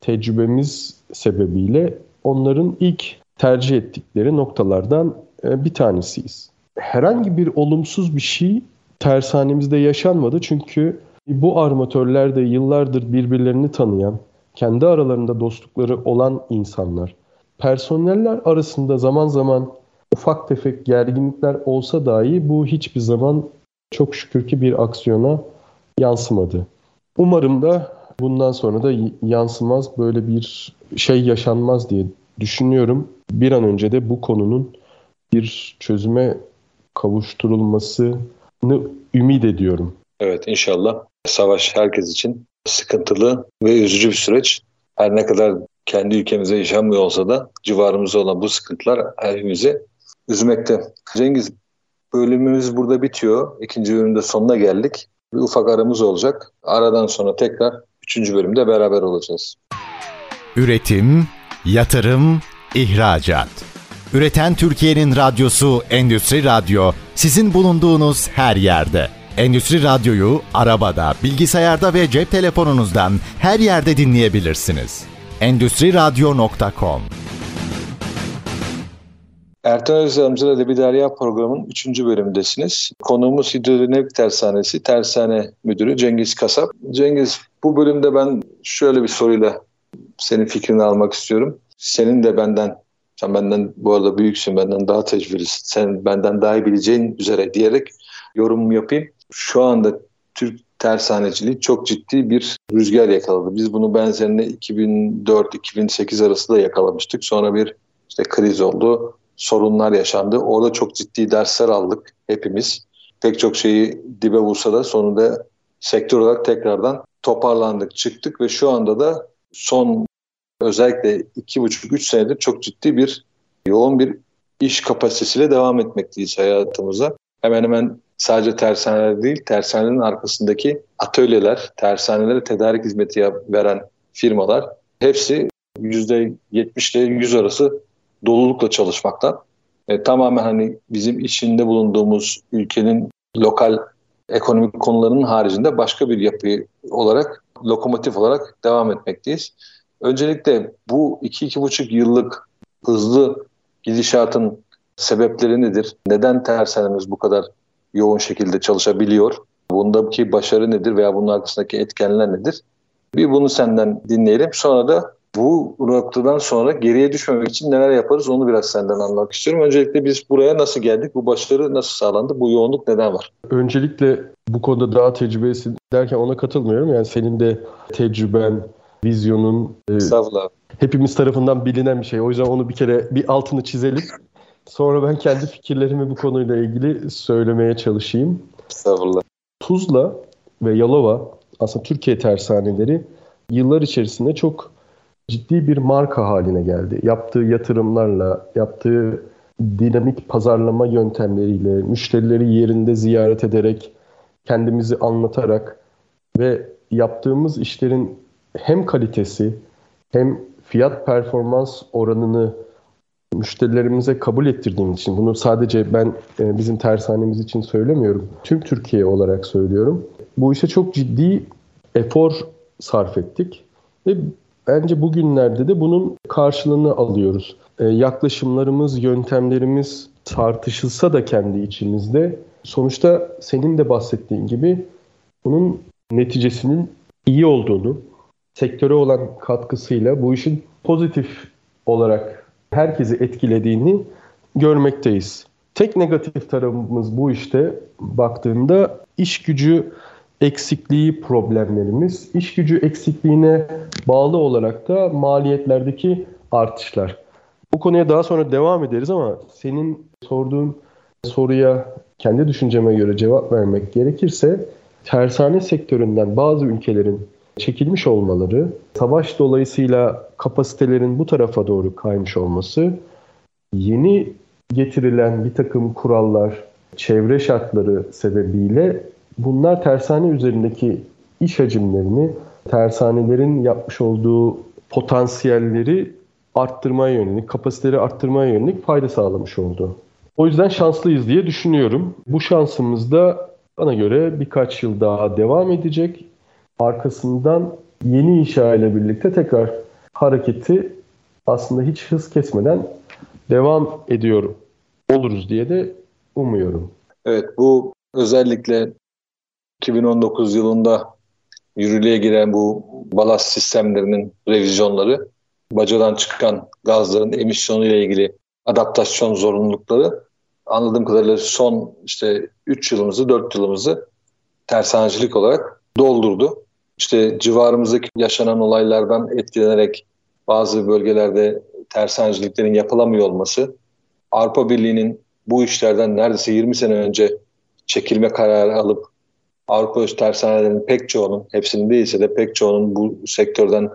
tecrübemiz sebebiyle onların ilk tercih ettikleri noktalardan e, bir tanesiyiz. Herhangi bir olumsuz bir şey tersanemizde yaşanmadı çünkü bu armatörler de yıllardır birbirlerini tanıyan, kendi aralarında dostlukları olan insanlar. Personeller arasında zaman zaman ufak tefek gerginlikler olsa dahi bu hiçbir zaman çok şükür ki bir aksiyona yansımadı. Umarım da bundan sonra da yansımaz böyle bir şey yaşanmaz diye düşünüyorum. Bir an önce de bu konunun bir çözüme kavuşturulmasını ümit ediyorum. Evet inşallah savaş herkes için sıkıntılı ve üzücü bir süreç. Her ne kadar kendi ülkemize yaşanmıyor olsa da civarımızda olan bu sıkıntılar hepimizi üzmekte. Cengiz bölümümüz burada bitiyor. İkinci bölümde sonuna geldik. Bir ufak aramız olacak. Aradan sonra tekrar üçüncü bölümde beraber olacağız. Üretim, yatırım, ihracat. Üreten Türkiye'nin radyosu Endüstri Radyo sizin bulunduğunuz her yerde. Endüstri Radyo'yu arabada, bilgisayarda ve cep telefonunuzdan her yerde dinleyebilirsiniz. Endüstriradyo.com Ertan Özdamcı'la Lebi Derya programının 3. bölümündesiniz. Konuğumuz Hidrodinamik Tersanesi Tersane Müdürü Cengiz Kasap. Cengiz bu bölümde ben şöyle bir soruyla senin fikrini almak istiyorum. Senin de benden, sen benden bu arada büyüksün, benden daha tecrübelisin, sen benden daha iyi bileceğin üzere diyerek yorum yapayım. Şu anda Türk tersaneciliği çok ciddi bir rüzgar yakaladı. Biz bunu benzerini 2004-2008 arasında yakalamıştık. Sonra bir işte kriz oldu, sorunlar yaşandı. Orada çok ciddi dersler aldık hepimiz. Pek çok şeyi dibe vursa da sonunda sektör olarak tekrardan toparlandık, çıktık ve şu anda da son özellikle iki buçuk üç senedir çok ciddi bir yoğun bir iş kapasitesiyle devam etmekteyiz hayatımıza. Hemen hemen sadece tersaneler değil, tersanelerin arkasındaki atölyeler, tersanelere tedarik hizmeti veren firmalar hepsi %70 ile %100 arası dolulukla çalışmakta. E, tamamen hani bizim içinde bulunduğumuz ülkenin lokal ekonomik konularının haricinde başka bir yapı olarak, lokomotif olarak devam etmekteyiz. Öncelikle bu 2-2,5 yıllık hızlı gidişatın sebepleri nedir? Neden tersanemiz bu kadar yoğun şekilde çalışabiliyor? Bundaki başarı nedir veya bunun arkasındaki etkenler nedir? Bir bunu senden dinleyelim. Sonra da bu noktadan sonra geriye düşmemek için neler yaparız onu biraz senden anlamak istiyorum. Öncelikle biz buraya nasıl geldik? Bu başarı nasıl sağlandı? Bu yoğunluk neden var? Öncelikle bu konuda daha tecrübesi derken ona katılmıyorum. Yani senin de tecrüben, vizyonun e, hepimiz tarafından bilinen bir şey. O yüzden onu bir kere bir altını çizelim. Sonra ben kendi fikirlerimi bu konuyla ilgili söylemeye çalışayım. Estağfurullah. Tuzla ve Yalova aslında Türkiye tersaneleri yıllar içerisinde çok ciddi bir marka haline geldi. Yaptığı yatırımlarla, yaptığı dinamik pazarlama yöntemleriyle, müşterileri yerinde ziyaret ederek, kendimizi anlatarak ve yaptığımız işlerin hem kalitesi hem fiyat performans oranını müşterilerimize kabul ettirdiğim için bunu sadece ben e, bizim tersanemiz için söylemiyorum. Tüm Türkiye olarak söylüyorum. Bu işe çok ciddi efor sarf ettik ve bence bugünlerde de bunun karşılığını alıyoruz. E, yaklaşımlarımız, yöntemlerimiz tartışılsa da kendi içimizde sonuçta senin de bahsettiğin gibi bunun neticesinin iyi olduğunu, sektöre olan katkısıyla bu işin pozitif olarak herkesi etkilediğini görmekteyiz. Tek negatif tarafımız bu işte baktığında iş gücü eksikliği problemlerimiz. İş gücü eksikliğine bağlı olarak da maliyetlerdeki artışlar. Bu konuya daha sonra devam ederiz ama senin sorduğun soruya kendi düşünceme göre cevap vermek gerekirse tersane sektöründen bazı ülkelerin çekilmiş olmaları, savaş dolayısıyla kapasitelerin bu tarafa doğru kaymış olması, yeni getirilen bir takım kurallar, çevre şartları sebebiyle bunlar tersane üzerindeki iş hacimlerini, tersanelerin yapmış olduğu potansiyelleri arttırmaya yönelik, kapasiteleri arttırmaya yönelik fayda sağlamış oldu. O yüzden şanslıyız diye düşünüyorum. Bu şansımız da bana göre birkaç yıl daha devam edecek arkasından yeni inşa ile birlikte tekrar hareketi aslında hiç hız kesmeden devam ediyor oluruz diye de umuyorum. Evet bu özellikle 2019 yılında yürürlüğe giren bu balast sistemlerinin revizyonları, bacadan çıkan gazların emisyonu ile ilgili adaptasyon zorunlulukları anladığım kadarıyla son işte 3 yılımızı 4 yılımızı tersanecilik olarak doldurdu işte civarımızdaki yaşanan olaylardan etkilenerek bazı bölgelerde tersaneciliklerin yapılamıyor olması, Avrupa Birliği'nin bu işlerden neredeyse 20 sene önce çekilme kararı alıp Avrupa tersanelerinin pek çoğunun, hepsinin değilse de pek çoğunun bu sektörden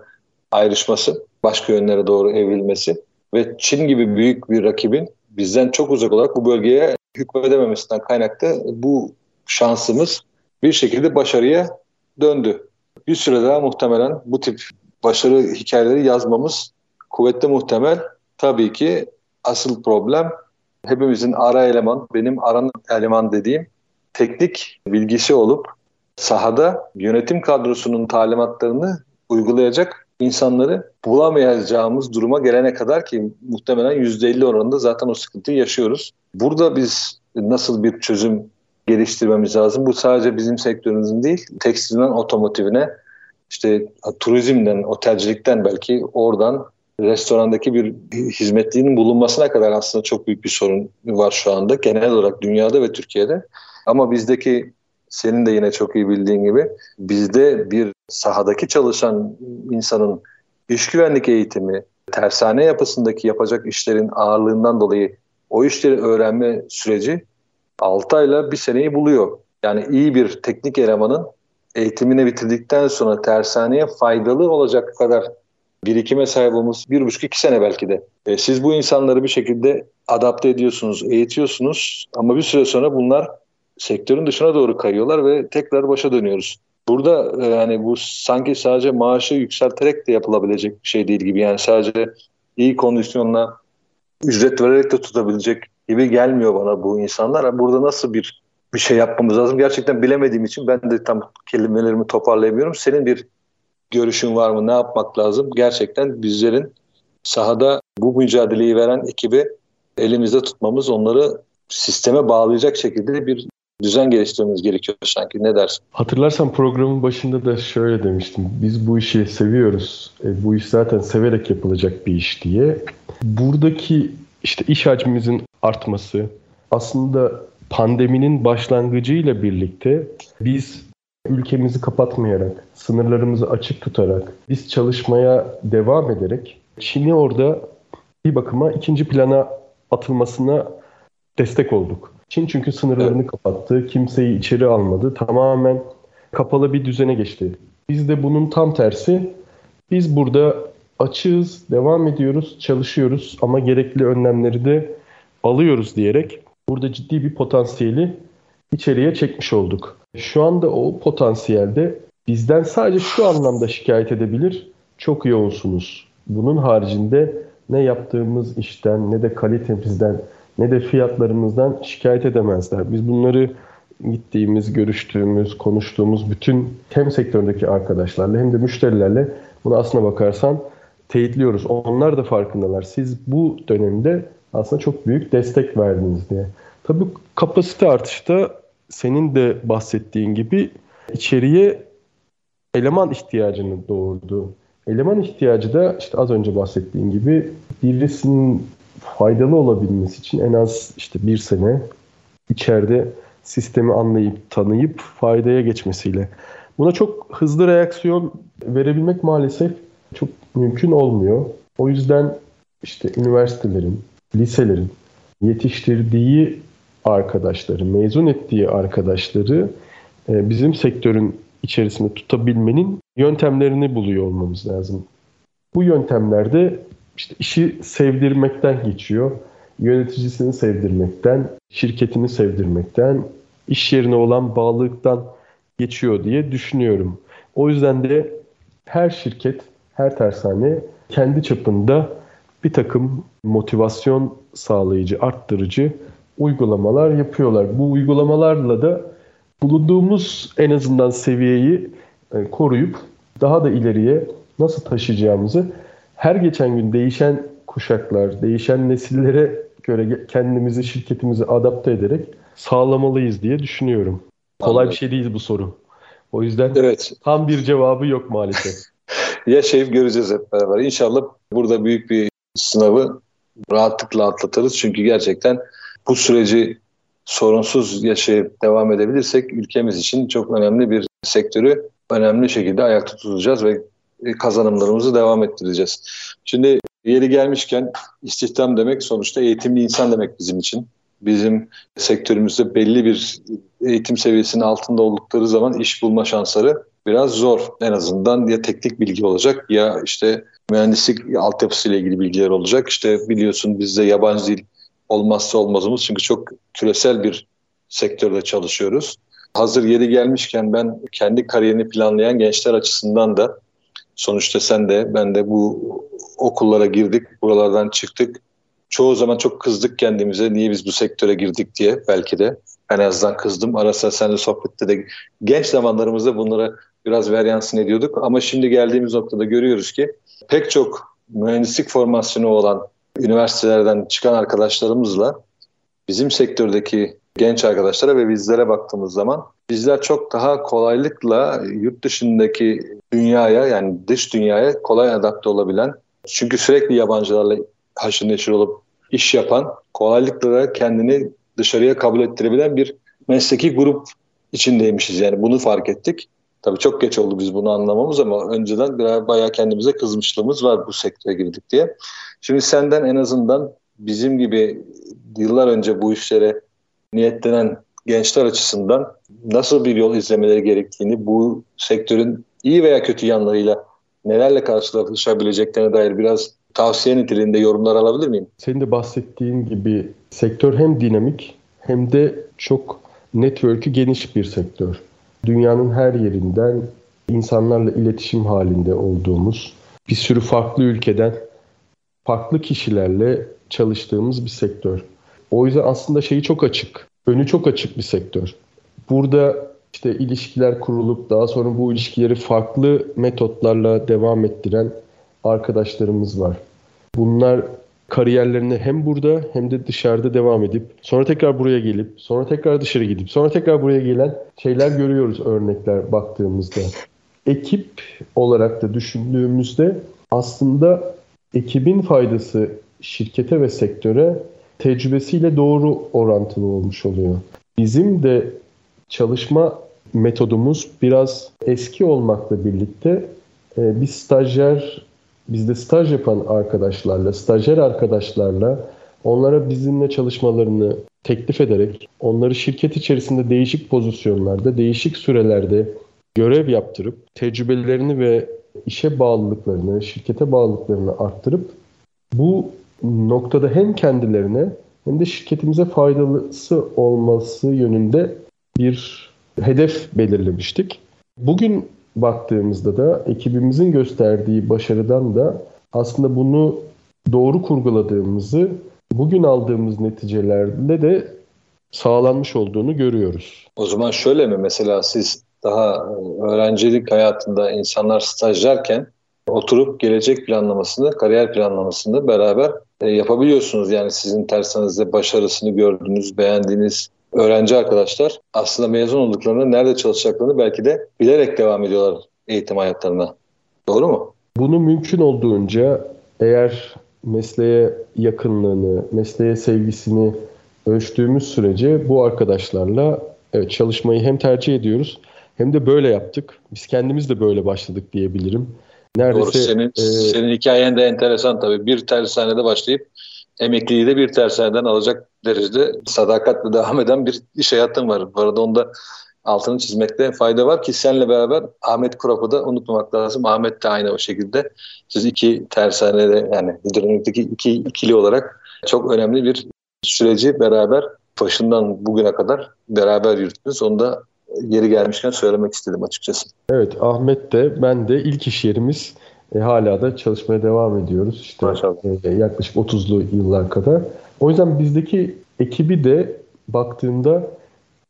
ayrışması, başka yönlere doğru evrilmesi ve Çin gibi büyük bir rakibin bizden çok uzak olarak bu bölgeye hükmedememesinden kaynaklı bu şansımız bir şekilde başarıya döndü bir süre daha muhtemelen bu tip başarı hikayeleri yazmamız kuvvetli muhtemel. Tabii ki asıl problem hepimizin ara eleman, benim aran eleman dediğim teknik bilgisi olup sahada yönetim kadrosunun talimatlarını uygulayacak insanları bulamayacağımız duruma gelene kadar ki muhtemelen %50 oranında zaten o sıkıntıyı yaşıyoruz. Burada biz nasıl bir çözüm geliştirmemiz lazım? Bu sadece bizim sektörümüzün değil, tekstilden otomotivine, işte turizmden, otelcilikten belki oradan restorandaki bir hizmetliğinin bulunmasına kadar aslında çok büyük bir sorun var şu anda. Genel olarak dünyada ve Türkiye'de. Ama bizdeki senin de yine çok iyi bildiğin gibi bizde bir sahadaki çalışan insanın iş güvenlik eğitimi, tersane yapısındaki yapacak işlerin ağırlığından dolayı o işleri öğrenme süreci 6 ayla bir seneyi buluyor. Yani iyi bir teknik elemanın eğitimini bitirdikten sonra tersaneye faydalı olacak kadar birikime sahip olması bir buçuk iki sene belki de. E, siz bu insanları bir şekilde adapte ediyorsunuz, eğitiyorsunuz ama bir süre sonra bunlar sektörün dışına doğru kayıyorlar ve tekrar başa dönüyoruz. Burada e, yani bu sanki sadece maaşı yükselterek de yapılabilecek bir şey değil gibi. Yani sadece iyi kondisyonla ücret vererek de tutabilecek gibi gelmiyor bana bu insanlar. Burada nasıl bir bir şey yapmamız lazım? Gerçekten bilemediğim için ben de tam kelimelerimi toparlayamıyorum. Senin bir görüşün var mı? Ne yapmak lazım? Gerçekten bizlerin sahada bu mücadeleyi veren ekibi elimizde tutmamız, onları sisteme bağlayacak şekilde bir düzen geliştirmemiz gerekiyor sanki. Ne dersin? Hatırlarsan programın başında da şöyle demiştim. Biz bu işi seviyoruz. E, bu iş zaten severek yapılacak bir iş diye. Buradaki işte iş hacmimizin artması aslında pandeminin başlangıcıyla birlikte biz ülkemizi kapatmayarak, sınırlarımızı açık tutarak, biz çalışmaya devam ederek Çin'i orada bir bakıma ikinci plana atılmasına destek olduk. Çin çünkü sınırlarını evet. kapattı, kimseyi içeri almadı, tamamen kapalı bir düzene geçti. Biz de bunun tam tersi, biz burada açığız, devam ediyoruz, çalışıyoruz ama gerekli önlemleri de alıyoruz diyerek burada ciddi bir potansiyeli içeriye çekmiş olduk. Şu anda o potansiyelde bizden sadece şu anlamda şikayet edebilir. Çok yoğunsunuz. Bunun haricinde ne yaptığımız işten ne de kalitemizden ne de fiyatlarımızdan şikayet edemezler. Biz bunları gittiğimiz, görüştüğümüz, konuştuğumuz bütün hem sektördeki arkadaşlarla hem de müşterilerle bunu aslına bakarsan teyitliyoruz. Onlar da farkındalar. Siz bu dönemde aslında çok büyük destek verdiniz diye. Tabii kapasite artışta senin de bahsettiğin gibi içeriye eleman ihtiyacını doğurdu. Eleman ihtiyacı da işte az önce bahsettiğin gibi birisinin faydalı olabilmesi için en az işte bir sene içeride sistemi anlayıp tanıyıp faydaya geçmesiyle. Buna çok hızlı reaksiyon verebilmek maalesef çok mümkün olmuyor. O yüzden işte üniversitelerin, liselerin yetiştirdiği arkadaşları, mezun ettiği arkadaşları e, bizim sektörün içerisinde tutabilmenin yöntemlerini buluyor olmamız lazım. Bu yöntemlerde işte işi sevdirmekten geçiyor. Yöneticisini sevdirmekten, şirketini sevdirmekten, iş yerine olan bağlılıktan geçiyor diye düşünüyorum. O yüzden de her şirket, her tersane kendi çapında bir takım motivasyon sağlayıcı, arttırıcı uygulamalar yapıyorlar. Bu uygulamalarla da bulunduğumuz en azından seviyeyi e, koruyup daha da ileriye nasıl taşıyacağımızı her geçen gün değişen kuşaklar, değişen nesillere göre kendimizi, şirketimizi adapte ederek sağlamalıyız diye düşünüyorum. Kolay Anladım. bir şey değil bu soru. O yüzden evet. tam bir cevabı yok maalesef. Yaşayıp göreceğiz hep beraber. İnşallah burada büyük bir sınavı rahatlıkla atlatırız. Çünkü gerçekten bu süreci sorunsuz yaşayıp devam edebilirsek ülkemiz için çok önemli bir sektörü önemli şekilde ayakta tutacağız ve kazanımlarımızı devam ettireceğiz. Şimdi yeri gelmişken istihdam demek sonuçta eğitimli insan demek bizim için. Bizim sektörümüzde belli bir eğitim seviyesinin altında oldukları zaman iş bulma şansları biraz zor. En azından ya teknik bilgi olacak ya işte mühendislik altyapısıyla ilgili bilgiler olacak. İşte biliyorsun bizde yabancı dil olmazsa olmazımız çünkü çok küresel bir sektörde çalışıyoruz. Hazır yeri gelmişken ben kendi kariyerini planlayan gençler açısından da sonuçta sen de ben de bu okullara girdik, buralardan çıktık. Çoğu zaman çok kızdık kendimize niye biz bu sektöre girdik diye belki de en azından kızdım. Arasında seninle sohbette de genç zamanlarımızda bunları biraz veryansın ediyorduk. Ama şimdi geldiğimiz noktada görüyoruz ki pek çok mühendislik formasyonu olan üniversitelerden çıkan arkadaşlarımızla bizim sektördeki genç arkadaşlara ve bizlere baktığımız zaman bizler çok daha kolaylıkla yurt dışındaki dünyaya yani dış dünyaya kolay adapte olabilen çünkü sürekli yabancılarla haşır neşir olup iş yapan kolaylıkla kendini dışarıya kabul ettirebilen bir mesleki grup içindeymişiz yani bunu fark ettik. Tabii çok geç oldu biz bunu anlamamız ama önceden bayağı kendimize kızmışlığımız var bu sektöre girdik diye. Şimdi senden en azından bizim gibi yıllar önce bu işlere niyetlenen gençler açısından nasıl bir yol izlemeleri gerektiğini, bu sektörün iyi veya kötü yanlarıyla nelerle karşılaşabileceklerine dair biraz tavsiye niteliğinde yorumlar alabilir miyim? Senin de bahsettiğin gibi sektör hem dinamik hem de çok network'ü geniş bir sektör. Dünyanın her yerinden insanlarla iletişim halinde olduğumuz, bir sürü farklı ülkeden farklı kişilerle çalıştığımız bir sektör. O yüzden aslında şeyi çok açık. Önü çok açık bir sektör. Burada işte ilişkiler kurulup daha sonra bu ilişkileri farklı metotlarla devam ettiren arkadaşlarımız var. Bunlar kariyerlerini hem burada hem de dışarıda devam edip sonra tekrar buraya gelip sonra tekrar dışarı gidip sonra tekrar buraya gelen şeyler görüyoruz örnekler baktığımızda. Ekip olarak da düşündüğümüzde aslında ekibin faydası şirkete ve sektöre tecrübesiyle doğru orantılı olmuş oluyor. Bizim de çalışma metodumuz biraz eski olmakla birlikte e, biz stajyer, bizde staj yapan arkadaşlarla, stajyer arkadaşlarla onlara bizimle çalışmalarını teklif ederek onları şirket içerisinde değişik pozisyonlarda, değişik sürelerde görev yaptırıp tecrübelerini ve işe bağlılıklarını, şirkete bağlılıklarını arttırıp bu noktada hem kendilerine hem de şirketimize faydalısı olması yönünde bir hedef belirlemiştik. Bugün baktığımızda da ekibimizin gösterdiği başarıdan da aslında bunu doğru kurguladığımızı bugün aldığımız neticelerle de sağlanmış olduğunu görüyoruz. O zaman şöyle mi mesela siz daha öğrencilik hayatında insanlar stajlarken oturup gelecek planlamasını, kariyer planlamasını beraber e, yapabiliyorsunuz. Yani sizin tersanızda başarısını gördüğünüz, beğendiğiniz öğrenci arkadaşlar aslında mezun olduklarında nerede çalışacaklarını belki de bilerek devam ediyorlar eğitim hayatlarına. Doğru mu? Bunu mümkün olduğunca eğer mesleğe yakınlığını, mesleğe sevgisini ölçtüğümüz sürece bu arkadaşlarla evet çalışmayı hem tercih ediyoruz hem de böyle yaptık. Biz kendimiz de böyle başladık diyebilirim. Neredeyse, Doğru. Senin, e, senin hikayen de enteresan tabii. Bir tersanede başlayıp emekliliği de bir tersaneden alacak derecede sadakatle devam eden bir iş hayatın var. Bu arada onda altını çizmekte fayda var ki senle beraber Ahmet Kurop'u da unutmamak lazım. Ahmet de aynı o şekilde. Siz iki tersanede yani hidrolik'teki iki ikili olarak çok önemli bir süreci beraber başından bugüne kadar beraber yürüttünüz. Onu da yeri gelmişken söylemek istedim açıkçası. Evet Ahmet de ben de ilk iş yerimiz e, hala da çalışmaya devam ediyoruz. İşte e, yaklaşık 30'lu yıllar kadar. O yüzden bizdeki ekibi de baktığımda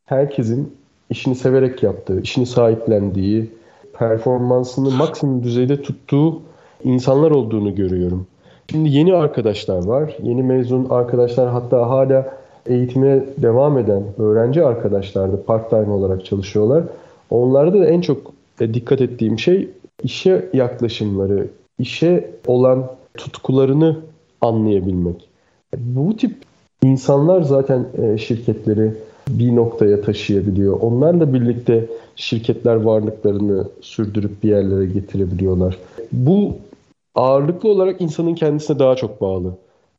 herkesin işini severek yaptığı, işini sahiplendiği, performansını maksimum düzeyde tuttuğu insanlar olduğunu görüyorum. Şimdi yeni arkadaşlar var. Yeni mezun arkadaşlar hatta hala eğitime devam eden öğrenci arkadaşlar da part-time olarak çalışıyorlar. Onlarda da en çok e, dikkat ettiğim şey işe yaklaşımları, işe olan tutkularını anlayabilmek. Bu tip insanlar zaten e, şirketleri bir noktaya taşıyabiliyor. Onlarla birlikte şirketler varlıklarını sürdürüp bir yerlere getirebiliyorlar. Bu ağırlıklı olarak insanın kendisine daha çok bağlı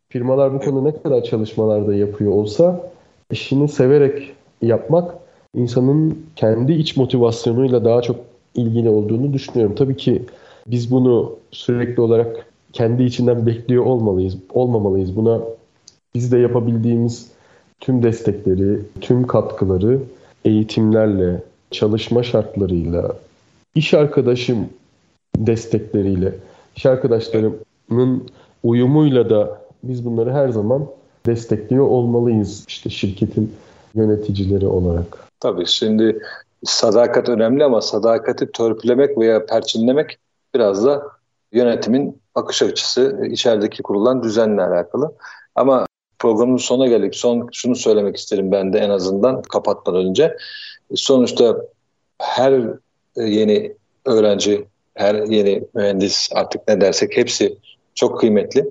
firmalar bu konuda ne kadar çalışmalar da yapıyor olsa işini severek yapmak insanın kendi iç motivasyonuyla daha çok ilgili olduğunu düşünüyorum. Tabii ki biz bunu sürekli olarak kendi içinden bekliyor olmalıyız, olmamalıyız. Buna biz de yapabildiğimiz tüm destekleri, tüm katkıları eğitimlerle, çalışma şartlarıyla, iş arkadaşım destekleriyle, iş arkadaşlarımın uyumuyla da biz bunları her zaman destekliyor olmalıyız işte şirketin yöneticileri olarak. Tabii şimdi sadakat önemli ama sadakati törpülemek veya perçinlemek biraz da yönetimin bakış açısı, içerideki kurulan düzenle alakalı. Ama programın sonuna geldik. Son şunu söylemek isterim ben de en azından kapatmadan önce. Sonuçta her yeni öğrenci, her yeni mühendis artık ne dersek hepsi çok kıymetli.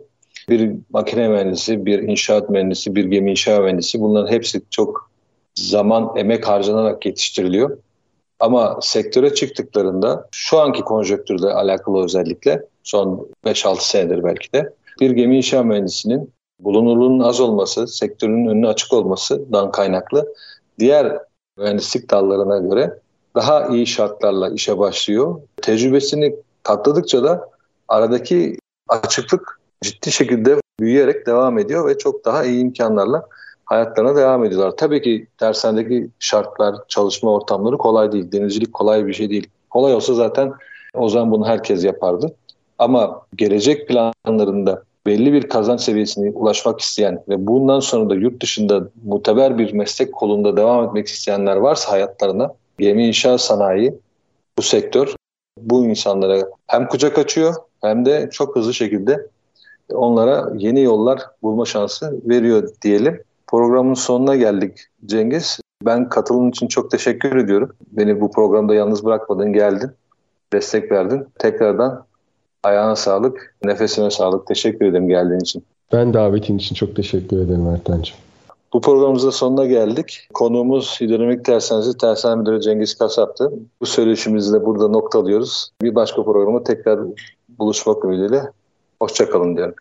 Bir makine mühendisi, bir inşaat mühendisi, bir gemi inşa mühendisi bunların hepsi çok zaman, emek harcanarak yetiştiriliyor. Ama sektöre çıktıklarında şu anki konjöktürle alakalı özellikle son 5-6 senedir belki de bir gemi inşa mühendisinin bulunurluğunun az olması, sektörün önüne açık olmasından kaynaklı diğer mühendislik dallarına göre daha iyi şartlarla işe başlıyor. Tecrübesini katladıkça da aradaki açıklık ciddi şekilde büyüyerek devam ediyor ve çok daha iyi imkanlarla hayatlarına devam ediyorlar. Tabii ki dershanedeki şartlar, çalışma ortamları kolay değil. Denizcilik kolay bir şey değil. Kolay olsa zaten o zaman bunu herkes yapardı. Ama gelecek planlarında belli bir kazanç seviyesine ulaşmak isteyen ve bundan sonra da yurt dışında muteber bir meslek kolunda devam etmek isteyenler varsa hayatlarına gemi inşaat sanayi bu sektör bu insanlara hem kucak açıyor hem de çok hızlı şekilde onlara yeni yollar bulma şansı veriyor diyelim. Programın sonuna geldik Cengiz. Ben katılım için çok teşekkür ediyorum. Beni bu programda yalnız bırakmadın, geldin, destek verdin. Tekrardan ayağına sağlık, nefesine sağlık. Teşekkür ederim geldiğin için. Ben davetin için çok teşekkür ederim Ertan'cığım. Bu programımızda sonuna geldik. Konuğumuz Hidronomik Tersanesi Tersan Müdürü Cengiz Kasap'tı. Bu söyleşimizi de burada noktalıyoruz. Bir başka programda tekrar buluşmak ümidiyle. Hoşçakalın diyorum.